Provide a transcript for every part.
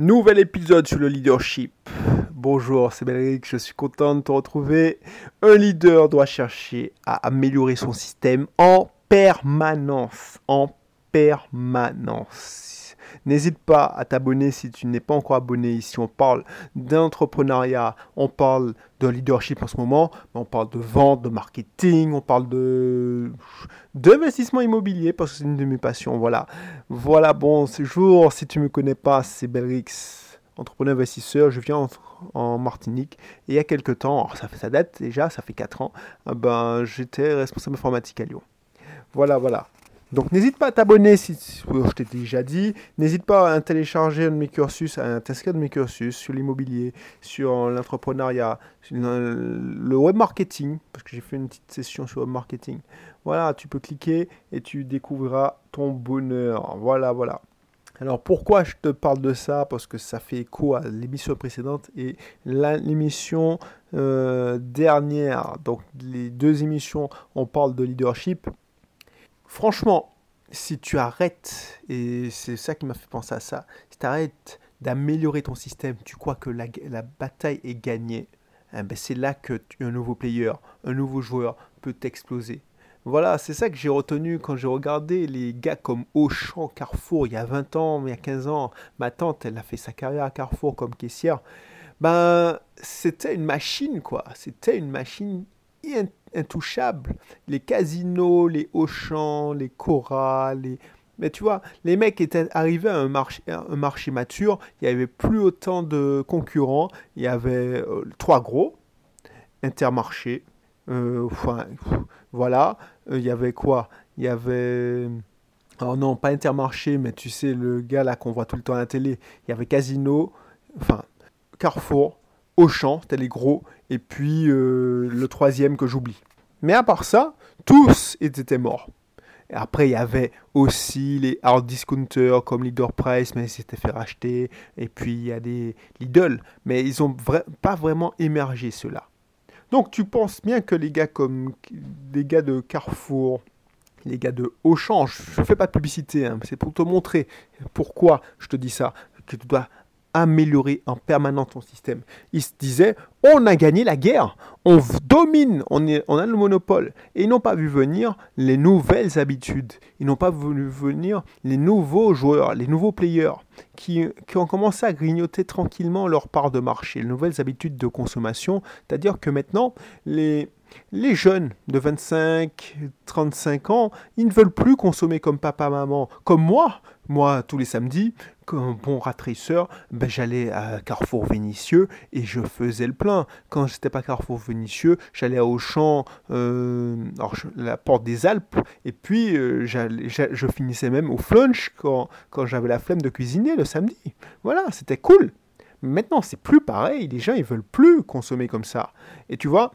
Nouvel épisode sur le leadership. Bonjour, c'est Belric, je suis content de te retrouver. Un leader doit chercher à améliorer son système en permanence. En permanence. N'hésite pas à t'abonner si tu n'es pas encore abonné ici. On parle d'entrepreneuriat, on parle de leadership en ce moment, on parle de vente, de marketing, on parle de d'investissement immobilier parce que c'est une de mes passions. Voilà. Voilà, bon, ce jour, si tu me connais pas, c'est Belrix, entrepreneur investisseur. Je viens en, Martinique et il y a quelques temps, ça, fait, ça date déjà, ça fait 4 ans, ah ben, j'étais responsable informatique à Lyon. Voilà, voilà. Donc n'hésite pas à t'abonner si je t'ai déjà dit. N'hésite pas à télécharger un de mes cursus, à de mes cursus sur l'immobilier, sur l'entrepreneuriat, le web marketing, parce que j'ai fait une petite session sur web marketing. Voilà, tu peux cliquer et tu découvriras ton bonheur. Voilà, voilà. Alors pourquoi je te parle de ça? Parce que ça fait écho à l'émission précédente et l'émission euh, dernière. Donc les deux émissions, on parle de leadership franchement, si tu arrêtes, et c'est ça qui m'a fait penser à ça, si tu arrêtes d'améliorer ton système, tu crois que la, bataille est gagnée, eh ben c'est là que un nouveau player, un nouveau joueur peut t'exploser. Voilà, c'est ça que j'ai retenu quand j'ai regardé les gars comme Auchan, Carrefour, il y a 20 ans, il y a 15 ans. Ma tante, elle a fait sa carrière à Carrefour comme caissière. Ben, c'était une machine, quoi. C'était une machine intouchables. Les casinos, les Auchan, les Cora, les... Mais tu vois, les mecs étaient arrivés à un marché, un marché mature, il n'y avait plus autant de concurrents, il y avait euh, trois gros, Intermarché, euh, enfin, voilà, euh, il y avait quoi? Il y avait... Oh non, pas Intermarché, mais tu sais, le gars là qu'on voit tout le temps à la télé, il y avait Casino, enfin, Carrefour, Auchan, c'était les gros, et puis euh, le troisième que j'oublie. Mais à part ça, tous étaient morts. Après, il y avait aussi les hard discounters comme Leader Price, mais ils s'étaient fait racheter. Et puis, il y a des Lidl, mais ils n'ont pas vraiment émergé, ceux-là. Donc, tu penses bien que les gars comme les gars de Carrefour, les gars de Auchan, je ne fais pas de publicité, hein, c'est pour te montrer pourquoi je te dis ça, que tu dois améliorer en permanence ton système. Il se disait, on a gagné la guerre, on domine, on, a le monopole. Et ils n'ont pas vu venir les nouvelles habitudes, ils n'ont pas vu venir les nouveaux joueurs, les nouveaux players qui, ont commencé à grignoter tranquillement leur part de marché, les nouvelles habitudes de consommation. C'est-à-dire que maintenant, les, les jeunes de 25, 35 ans, ils ne veulent plus consommer comme papa, maman, comme moi. Moi, tous les samedis, comme bon ratrisseur, ben, j'allais à Carrefour Vénitieux et je faisais le plein. Quand j'étais pas Carrefour Vénitieux, j'allais à Auchan, euh, la porte des Alpes, et puis euh, je finissais même au flunch quand, quand j'avais la flemme de cuisiner le samedi. Voilà, c'était cool. Maintenant, c'est plus pareil. Les gens, ils veulent plus consommer comme ça. Et tu vois,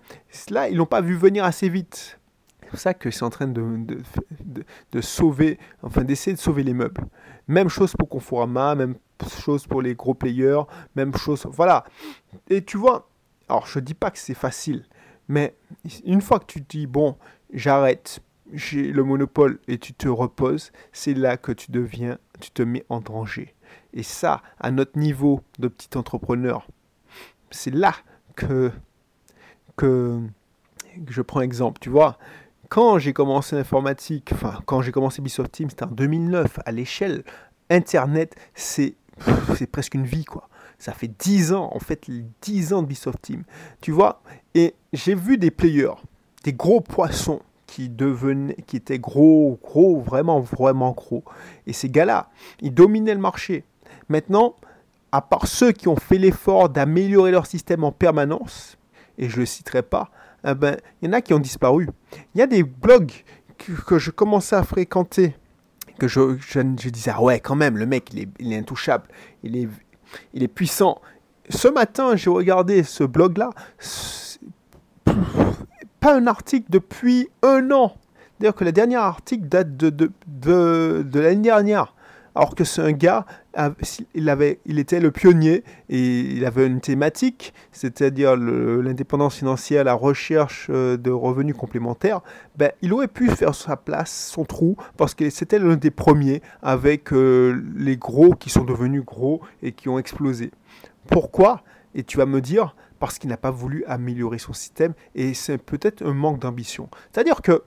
là, ils l'ont pas vu venir assez vite. C'est pour ça que c'est en train de, sauver, enfin d'essayer de sauver les meubles. Même chose pour Conforama, même chose pour les gros players, même chose. Voilà. Et tu vois, alors je dis pas que c'est facile, mais une fois que tu dis bon, j'arrête, j'ai le monopole et tu te reposes, c'est là que tu deviens, tu te mets en danger. Et ça, à notre niveau de petit entrepreneur, c'est là que, que, je prends exemple. Tu vois, quand j'ai commencé l'informatique, enfin, quand j'ai commencé Ubisoft Team, c'était en 2009, à l'échelle Internet, c'est presque une vie, quoi. Ça fait 10 ans, en fait, 10 ans de Ubisoft Team. Tu vois, et j'ai vu des players, des gros poissons qui qui étaient gros, gros, vraiment, vraiment gros. Et ces gars-là, ils dominaient le marché. Maintenant, à part ceux qui ont fait l'effort d'améliorer leur système en permanence, et je ne le citerai pas, eh ben, il y en a qui ont disparu. Il y a des blogs que, je commençais à fréquenter, que je, je, disais, ah ouais, quand même, le mec, il est, il est intouchable, il est, il est puissant. Ce matin, j'ai regardé ce blog-là, pas un article depuis un an. D'ailleurs que le dernier article date de, de, de, l'année dernière. alors que c'est un gars, il, avait, il était le pionnier et il avait une thématique, c'est-à-dire l'indépendance financière, la recherche euh, de revenus complémentaires, ben, il aurait pu faire sa place, son trou, parce que c'était l'un des premiers avec euh, les gros qui sont devenus gros et qui ont explosé. Pourquoi? Et tu vas me dire, parce qu'il n'a pas voulu améliorer son système et c'est peut-être un manque d'ambition. C'est-à-dire que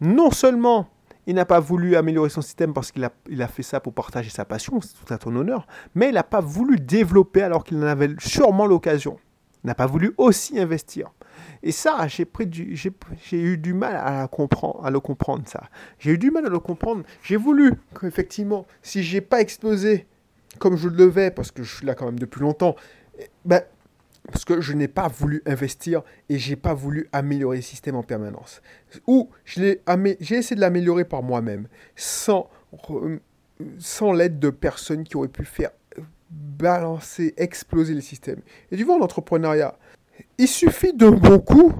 non seulement il n'a pas voulu améliorer son système parce qu'il a, il a fait ça pour partager sa passion, c'est tout à ton honneur, mais il n'a pas voulu développer alors qu'il en avait sûrement l'occasion. Il n'a pas voulu aussi investir. Et ça, j'ai, eu du mal à, comprendre, à le comprendre, ça. J'ai eu du mal à le comprendre. J'ai voulu qu'effectivement, si j'ai pas explosé comme je le devais, parce que je suis là quand même depuis longtemps, ben, parce que je n'ai pas voulu investir et j'ai pas voulu améliorer le système en permanence. Ou j'ai essayé de l'améliorer par moi-même, sans, sans l'aide de personnes qui auraient pu faire balancer, exploser le système. Et du vois, en entrepreneuriat, il suffit d'un bon coup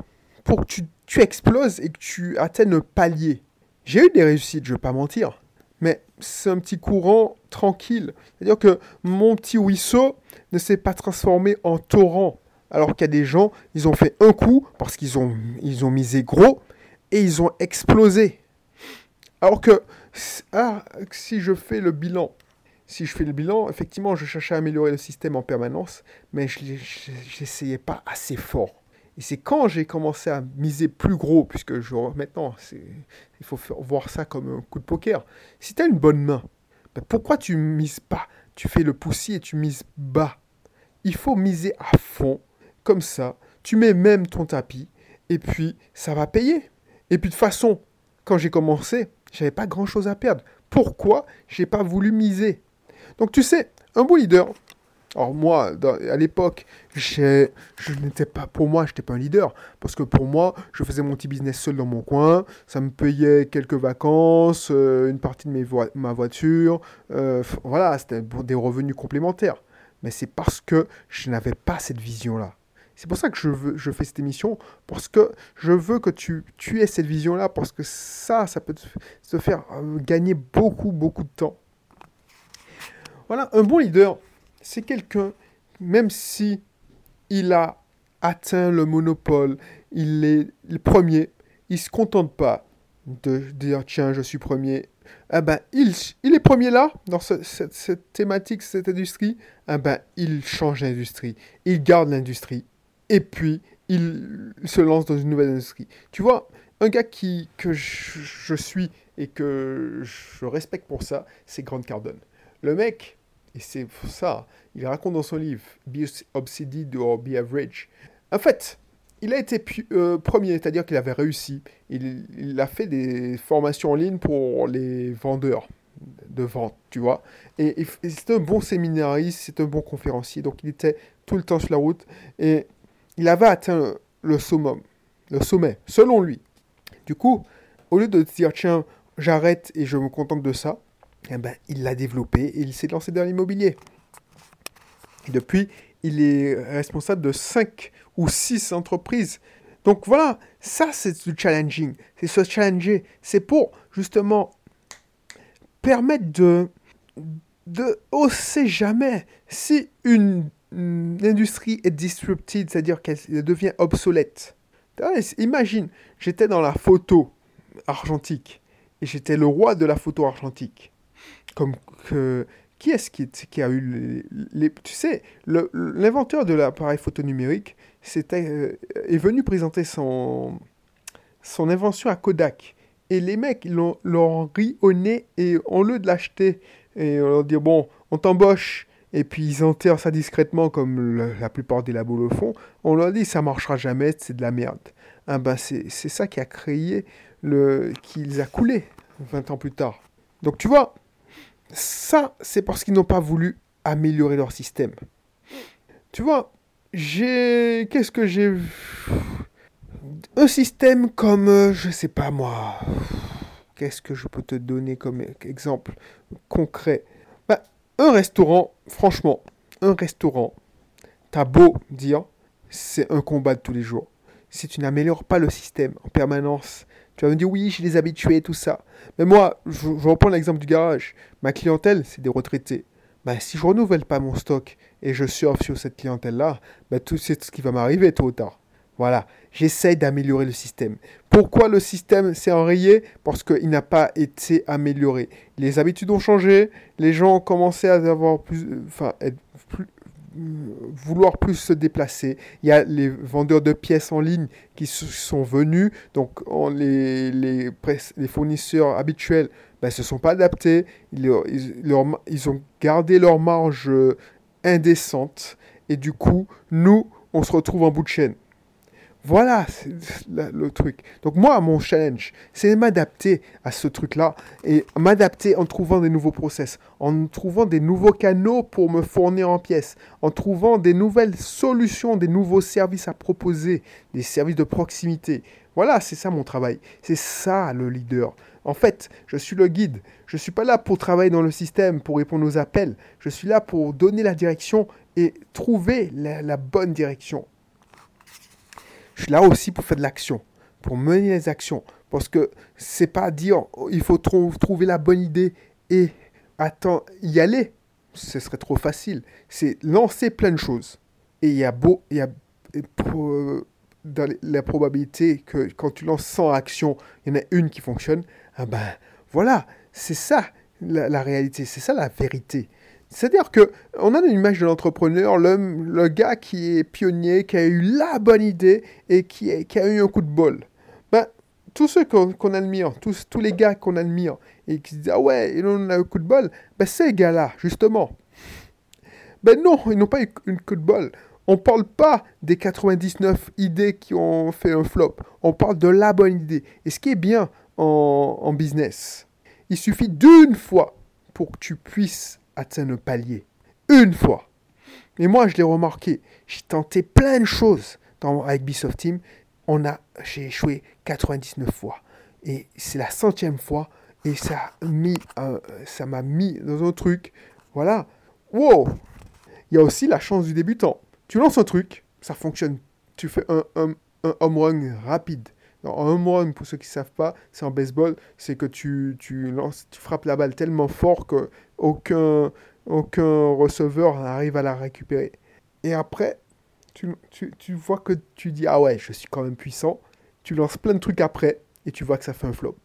pour que tu, tu exploses et que tu atteignes le palier. J'ai eu des réussites, je ne vais pas mentir, mais c'est un petit courant tranquille. C'est-à-dire que mon petit ruisseau ne s'est pas transformé en torrent. Alors qu'il y a des gens, ils ont fait un coup parce qu'ils ont, ils ont misé gros et ils ont explosé. Alors que ah, si je fais le bilan, si je fais le bilan, effectivement, je cherchais à améliorer le système en permanence, mais je n'essayais pas assez fort. Et c'est quand j'ai commencé à miser plus gros, puisque je, maintenant, il faut voir ça comme un coup de poker. Si tu as une bonne main, ben pourquoi tu mises pas? Tu fais le poussi et tu mises bas. Il faut miser à fond, comme ça. Tu mets même ton tapis, et puis ça va payer. Et puis de toute façon, quand j'ai commencé, j'avais pas grand chose à perdre. Pourquoi j'ai pas voulu miser? Donc tu sais, un beau leader, alors moi, à l'époque, je n'étais pas, pour moi, je n'étais pas un leader, parce que pour moi, je faisais mon petit business seul dans mon coin, ça me payait quelques vacances, euh, une partie de mes ma voiture, euh, voilà, c'était des revenus complémentaires. Mais c'est parce que je n'avais pas cette vision-là. C'est pour ça que je, veux, je fais cette émission, parce que je veux que tu, tu aies cette vision-là, parce que ça, ça peut te faire euh, gagner beaucoup, beaucoup de temps. Voilà, un bon leader, c'est quelqu'un, même si il a atteint le monopole, il est le premier, il se contente pas de dire tiens je suis premier. Eh ben, il, il est premier là, dans cette, thématique, cette industrie, eh ben, il change l'industrie, il garde l'industrie, et puis il se lance dans une nouvelle industrie. Tu vois, un gars qui, que je, suis et que je respecte pour ça, c'est Grant Cardone. Le mec, et c'est ça, il raconte dans son livre Be Obsedied or Be Average. En fait, il a été euh, premier, c'est-à-dire qu'il avait réussi. Il, a fait des formations en ligne pour les vendeurs de vente, tu vois. Et, c'est un bon séminariste, c'est un bon conférencier, donc il était tout le temps sur la route. Et il avait atteint le summum, le sommet, selon lui. Du coup, au lieu de dire, tiens, j'arrête et je me contente de ça, eh ben, il l'a développé et il s'est lancé dans l'immobilier. Depuis, il est responsable de 5 ou 6 entreprises. Donc voilà, ça c'est du challenging. C'est se challenger. C'est pour justement permettre de, de sait jamais si une, industrie est disrupted, c'est-à-dire qu'elle devient obsolète. Imagine, j'étais dans la photo argentique et j'étais le roi de la photo argentique comme que qui est-ce qui, qui, a eu les, tu sais l'inventeur de l'appareil photo numérique c'était euh, est venu présenter son son invention à Kodak. Et les mecs ils l'ont ri au nez et on lieu de l'acheter et on leur dit bon on t'embauche. Et puis ils enterrent ça discrètement comme la plupart des labos le font. On leur dit ça marchera jamais c'est de la merde. Ah ben c'est ça qui a créé le qui les a coulés 20 ans plus tard. Donc tu vois ça, c'est parce qu'ils n'ont pas voulu améliorer leur système. Tu vois, j'ai. Qu'est-ce que j'ai. Un système comme. Euh, je sais pas moi. Qu'est-ce que je peux te donner comme exemple concret? Bah, Un restaurant, franchement, un restaurant, t'as beau dire, c'est un combat de tous les jours. Si tu n'améliores pas le système en permanence, Tu vas me dire, oui, j'ai des habitués, tout ça. Mais moi, je, reprends l'exemple du garage. Ma clientèle, c'est des retraités. Ben, si je renouvelle pas mon stock et je surfe sur cette clientèle-là, ben, tout c'est ce qui va m'arriver tôt ou tard. Voilà, j'essaie d'améliorer le système. Pourquoi le système s'est enrayé? Parce qu'il n'a pas été amélioré. Les habitudes ont changé, les gens ont commencé à avoir plus, enfin, être plus, vouloir plus se déplacer. Il y a les vendeurs de pièces en ligne qui sont venus, donc les, les, fournisseurs habituels ne ben, se sont pas adaptés, ils, ils, ont gardé leur marge indécente, et du coup, nous, on se retrouve en bout de chaîne. Voilà le truc. Donc moi, mon challenge, c'est m'adapter à ce truc-là et m'adapter en trouvant des nouveaux process, en trouvant des nouveaux canaux pour me fournir en pièces, en trouvant des nouvelles solutions, des nouveaux services à proposer, des services de proximité. Voilà, c'est ça mon travail. C'est ça le leader. En fait, je suis le guide. Je ne suis pas là pour travailler dans le système, pour répondre aux appels. Je suis là pour donner la direction et trouver la bonne direction. Je suis là aussi pour faire de l'action, pour mener les actions. Parce que c'est pas dire il faut trouver la bonne idée et attends, y aller. Ce serait trop facile. C'est lancer plein de choses. Et il y a beau, il y a dans la probabilité que quand tu lances 100 actions, il y en a une qui fonctionne. Ah ben voilà, c'est ça la réalité, c'est ça la vérité. C'est-à-dire que on a une image de l'entrepreneur, le, le, gars qui est pionnier, qui a eu la bonne idée et qui, a eu un coup de bol. Ben, tous ceux qu'on admire, tous, tous les gars qu'on admire et qui se disent Ah ouais, ils ont eu un coup de bol, ben ces gars-là, justement. Ben non, ils n'ont pas eu un coup de bol. On ne parle pas des 99 idées qui ont fait un flop. On parle de la bonne idée. Et ce qui est bien en, en business, il suffit d'une fois pour que tu puisses atteindre le palier. Une fois. Et moi, je l'ai remarqué. J'ai tenté plein de choses dans, avec Ubisoft Team. On a, j'ai échoué 99 fois. Et c'est la centième fois. Et ça mis, ça m'a mis dans un truc. Voilà. Wow. Il y a aussi la chance du débutant. Tu lances un truc, ça fonctionne. Tu fais un, un, un home run rapide. un home run, pour ceux qui ne savent pas, c'est en baseball, c'est que tu, tu, lances, tu frappes la balle tellement fort que aucun, aucun receveur n'arrive à la récupérer. Et après, tu, tu, vois que tu dis, ah ouais, je suis quand même puissant. Tu lances plein de trucs après et tu vois que ça fait un flop.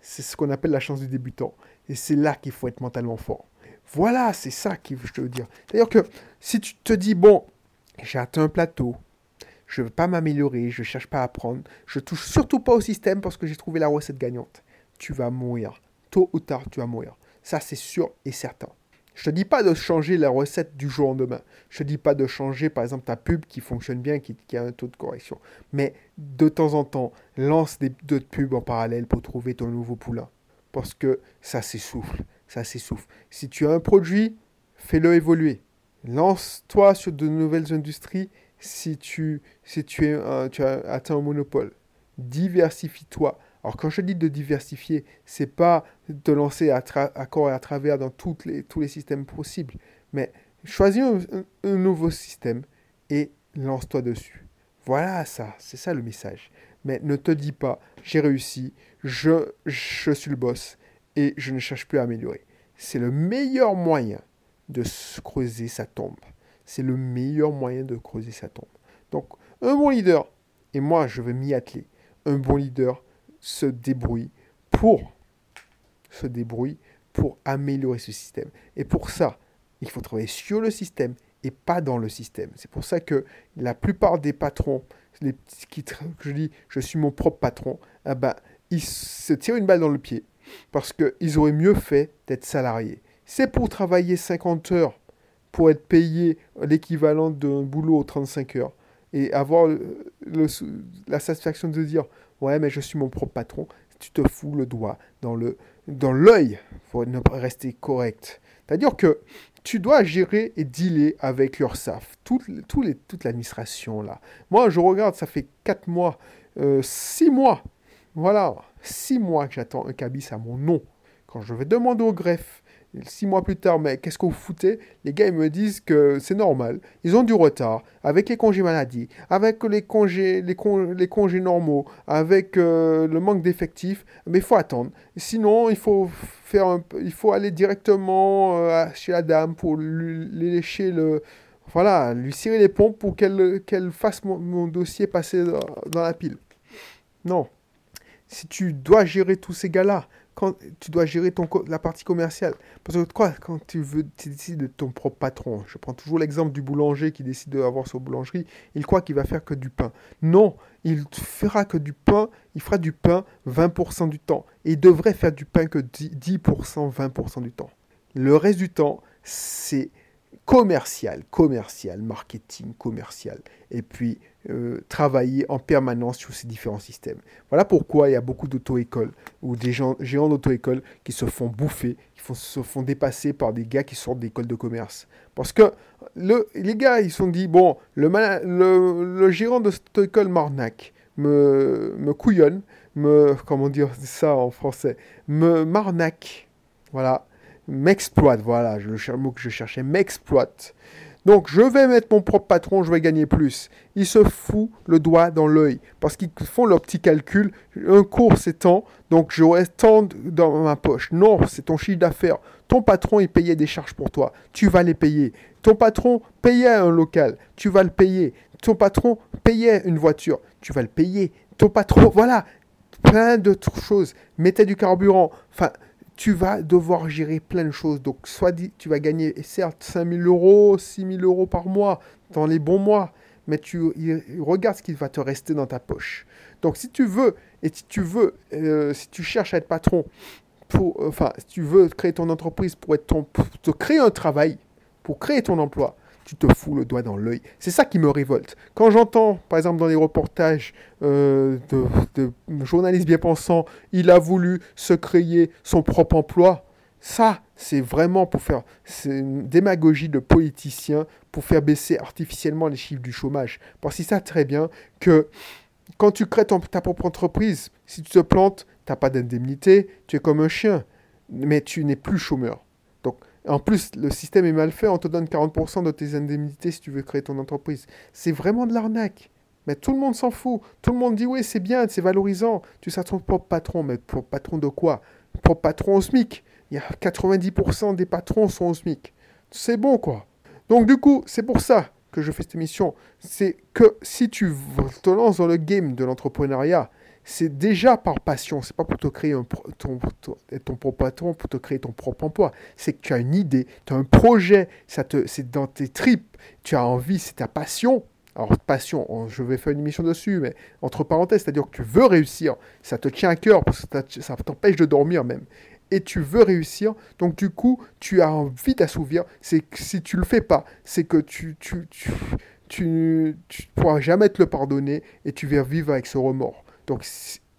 C'est ce qu'on appelle la chance du débutant. Et c'est là qu'il faut être mentalement fort. Voilà, c'est ça que je te veux dire. C'est-à-dire que si tu te dis, bon, j'ai atteint un plateau, je ne veux pas m'améliorer, je ne cherche pas à apprendre, je touche surtout pas au système parce que j'ai trouvé la recette gagnante, tu vas mourir. Tôt ou tard, tu vas mourir. Ça, c'est sûr et certain. Je te dis pas de changer la recette du jour au lendemain. Je te dis pas de changer, par exemple, ta pub qui fonctionne bien, qui, a un taux de correction. Mais de temps en temps, lance des d'autres pubs en parallèle pour trouver ton nouveau poulain. Parce que ça s'essouffle. Ça s'essouffle. Si tu as un produit, fais-le évoluer. Lance-toi sur de nouvelles industries si tu as atteint un monopole. Diversifie-toi. Alors quand je dis de diversifier, c'est pas de lancer à, corps et à travers dans les, tous les systèmes possibles, mais choisis un, nouveau système et lance-toi dessus. Voilà ça, c'est ça le message. Mais ne te dis pas, j'ai réussi, je, je suis le boss et je ne cherche plus à améliorer. C'est le meilleur moyen de creuser sa tombe. C'est le meilleur moyen de creuser sa tombe. Donc, un bon leader, et moi je veux m'y atteler, un bon leader, se débrouille pour se débrouille pour améliorer ce système. Et pour ça, il faut travailler sur le système et pas dans le système. C'est pour ça que la plupart des patrons, les qui, je dis je suis mon propre patron, ben, ils se tirent une balle dans le pied parce qu'ils auraient mieux fait d'être salariés. C'est pour travailler 50 heures pour être payé l'équivalent d'un boulot aux 35 heures et avoir la satisfaction de dire Ouais, mais je suis mon propre patron. Tu te fous le doigt dans le dans l'œil pour ne pas rester correct. C'est-à-dire que tu dois gérer et dealer avec l'URSAF, toute, toute l'administration là. Moi, je regarde, ça fait 4 mois, 6 euh, mois, voilà, 6 mois que j'attends un cabis à mon nom. Quand je vais demander au greffe Six mois plus tard, mais qu'est-ce que vous foutez? Les gars, ils me disent que c'est normal. Ils ont du retard avec les congés maladie, avec les congés, les, congés normaux, avec euh, le manque d'effectifs. Mais il faut attendre. Sinon, il faut, faire il faut aller directement euh, chez la dame pour lui lécher le... Voilà, lui cirer les pompes pour qu'elle fasse mon, dossier passer dans la pile. Non. Si tu dois gérer tous ces gars-là, quand tu dois gérer ton, la partie commerciale. Parce que quoi, quand tu veux, tu décides de ton propre patron. Je prends toujours l'exemple du boulanger qui décide d'avoir sa boulangerie. Il croit qu'il va faire que du pain. Non, il fera que du pain. Il fera du pain 20% du temps. Et il devrait faire du pain que 10%, 20% du temps. Le reste du temps, c'est commercial, commercial, marketing commercial. Et puis, euh, travailler en permanence sur ces différents systèmes. Voilà pourquoi il y a beaucoup d'auto-écoles ou des géants d'auto-écoles qui se font bouffer, qui se font dépasser par des gars qui sortent d'écoles de commerce. Parce que le, les gars, ils se sont dit, bon, le gérant de cette école m'arnaque, me, me couillonne, me, comment dire ça en français, me m'arnaque, voilà, m'exploite, voilà, le mot que je cherchais, m'exploite. Donc je vais mettre mon propre patron, je vais gagner plus. Il se fout le doigt dans l'œil parce qu'ils font leur petit calcul. Un cours c'est tant, donc j'aurai tant dans ma poche. Non, c'est ton chiffre d'affaires. Ton patron il payait des charges pour toi, tu vas les payer. Ton patron payait un local, tu vas le payer. Ton patron payait une voiture, tu vas le payer. Ton patron, voilà, plein d'autres choses. Mettez du carburant, enfin tu vas devoir gérer plein de choses. Donc, soit dit, tu vas gagner, certes, 5 000 euros, 6 000 euros par mois, dans les bons mois, mais tu regardes ce qui va te rester dans ta poche. Donc, si tu veux, et si tu veux, euh, si tu cherches à être patron, pour, enfin, si tu veux créer ton entreprise pour, être ton, pour te créer un travail, pour créer ton emploi, tu te fous le doigt dans l'œil. C'est ça qui me révolte. Quand j'entends, par exemple, dans les reportages euh, de, journalistes bien pensants, il a voulu se créer son propre emploi, ça, c'est vraiment pour faire une démagogie de politiciens pour faire baisser artificiellement les chiffres du chômage. Parce qu'ils savent très bien que quand tu crées ta propre entreprise, si tu te plantes, tu n'as pas d'indemnité, tu es comme un chien, mais tu n'es plus chômeur. En plus, le système est mal fait, on te donne 40% de tes indemnités si tu veux créer ton entreprise. C'est vraiment de l'arnaque. Mais tout le monde s'en fout. Tout le monde dit oui, c'est bien, c'est valorisant. Tu sais ton propre patron, mais propre patron de quoi? Propre patron au SMIC. Il y a 90% des patrons sont au SMIC. C'est bon, quoi. Donc, du coup, c'est pour ça que je fais cette émission. C'est que si tu te lances dans le game de l'entrepreneuriat, c'est déjà par passion. C'est pas pour te créer un, ton, ton, propre patron, pour te créer ton propre emploi. C'est que tu as une idée, tu as un projet, ça te, c'est dans tes tripes, tu as envie, c'est ta passion. Alors, passion, je vais faire une émission dessus, mais entre parenthèses, c'est-à-dire que tu veux réussir, ça te tient à cœur, parce que ça t'empêche de dormir même. Et tu veux réussir, donc du coup, tu as envie d'assouvir. C'est que si tu le fais pas, c'est que tu, tu, tu, tu, ne pourras jamais te le pardonner et tu vas vivre avec ce remords. Donc,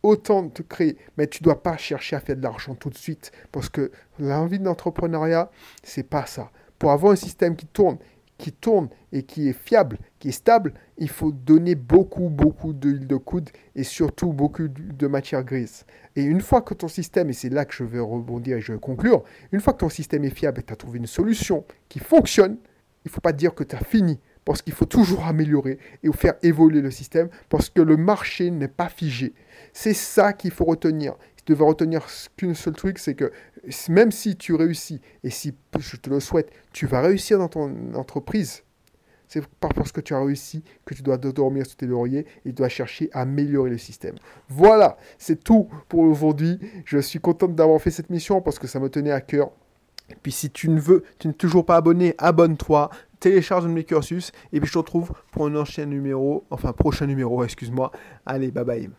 autant te créer, mais tu dois pas chercher à faire de l'argent tout de suite, parce que l'envie d'entrepreneuriat, c'est pas ça. Pour avoir un système qui tourne, qui tourne et qui est fiable, qui est stable, il faut donner beaucoup, beaucoup d'huile de coude et surtout beaucoup de matière grise. Et une fois que ton système, et c'est là que je vais rebondir et je vais conclure, une fois que ton système est fiable et tu as trouvé une solution qui fonctionne, il ne faut pas dire que tu as fini parce qu'il faut toujours améliorer et faire évoluer le système, parce que le marché n'est pas figé. C'est ça qu'il faut retenir. Tu devrais retenir qu'une seule truc, c'est que même si tu réussis, et si je te le souhaite, tu vas réussir dans ton entreprise, c'est pas parce que tu as réussi que tu dois dormir sur tes lauriers et tu dois chercher à améliorer le système. Voilà, c'est tout pour aujourd'hui. Je suis content d'avoir fait cette mission parce que ça me tenait à cœur. Puis si tu ne veux, tu n'es toujours pas abonné, abonne-toi télécharge mes cursus et puis je te retrouve pour un ancien numéro, enfin prochain numéro, excuse-moi. Allez, bye bye.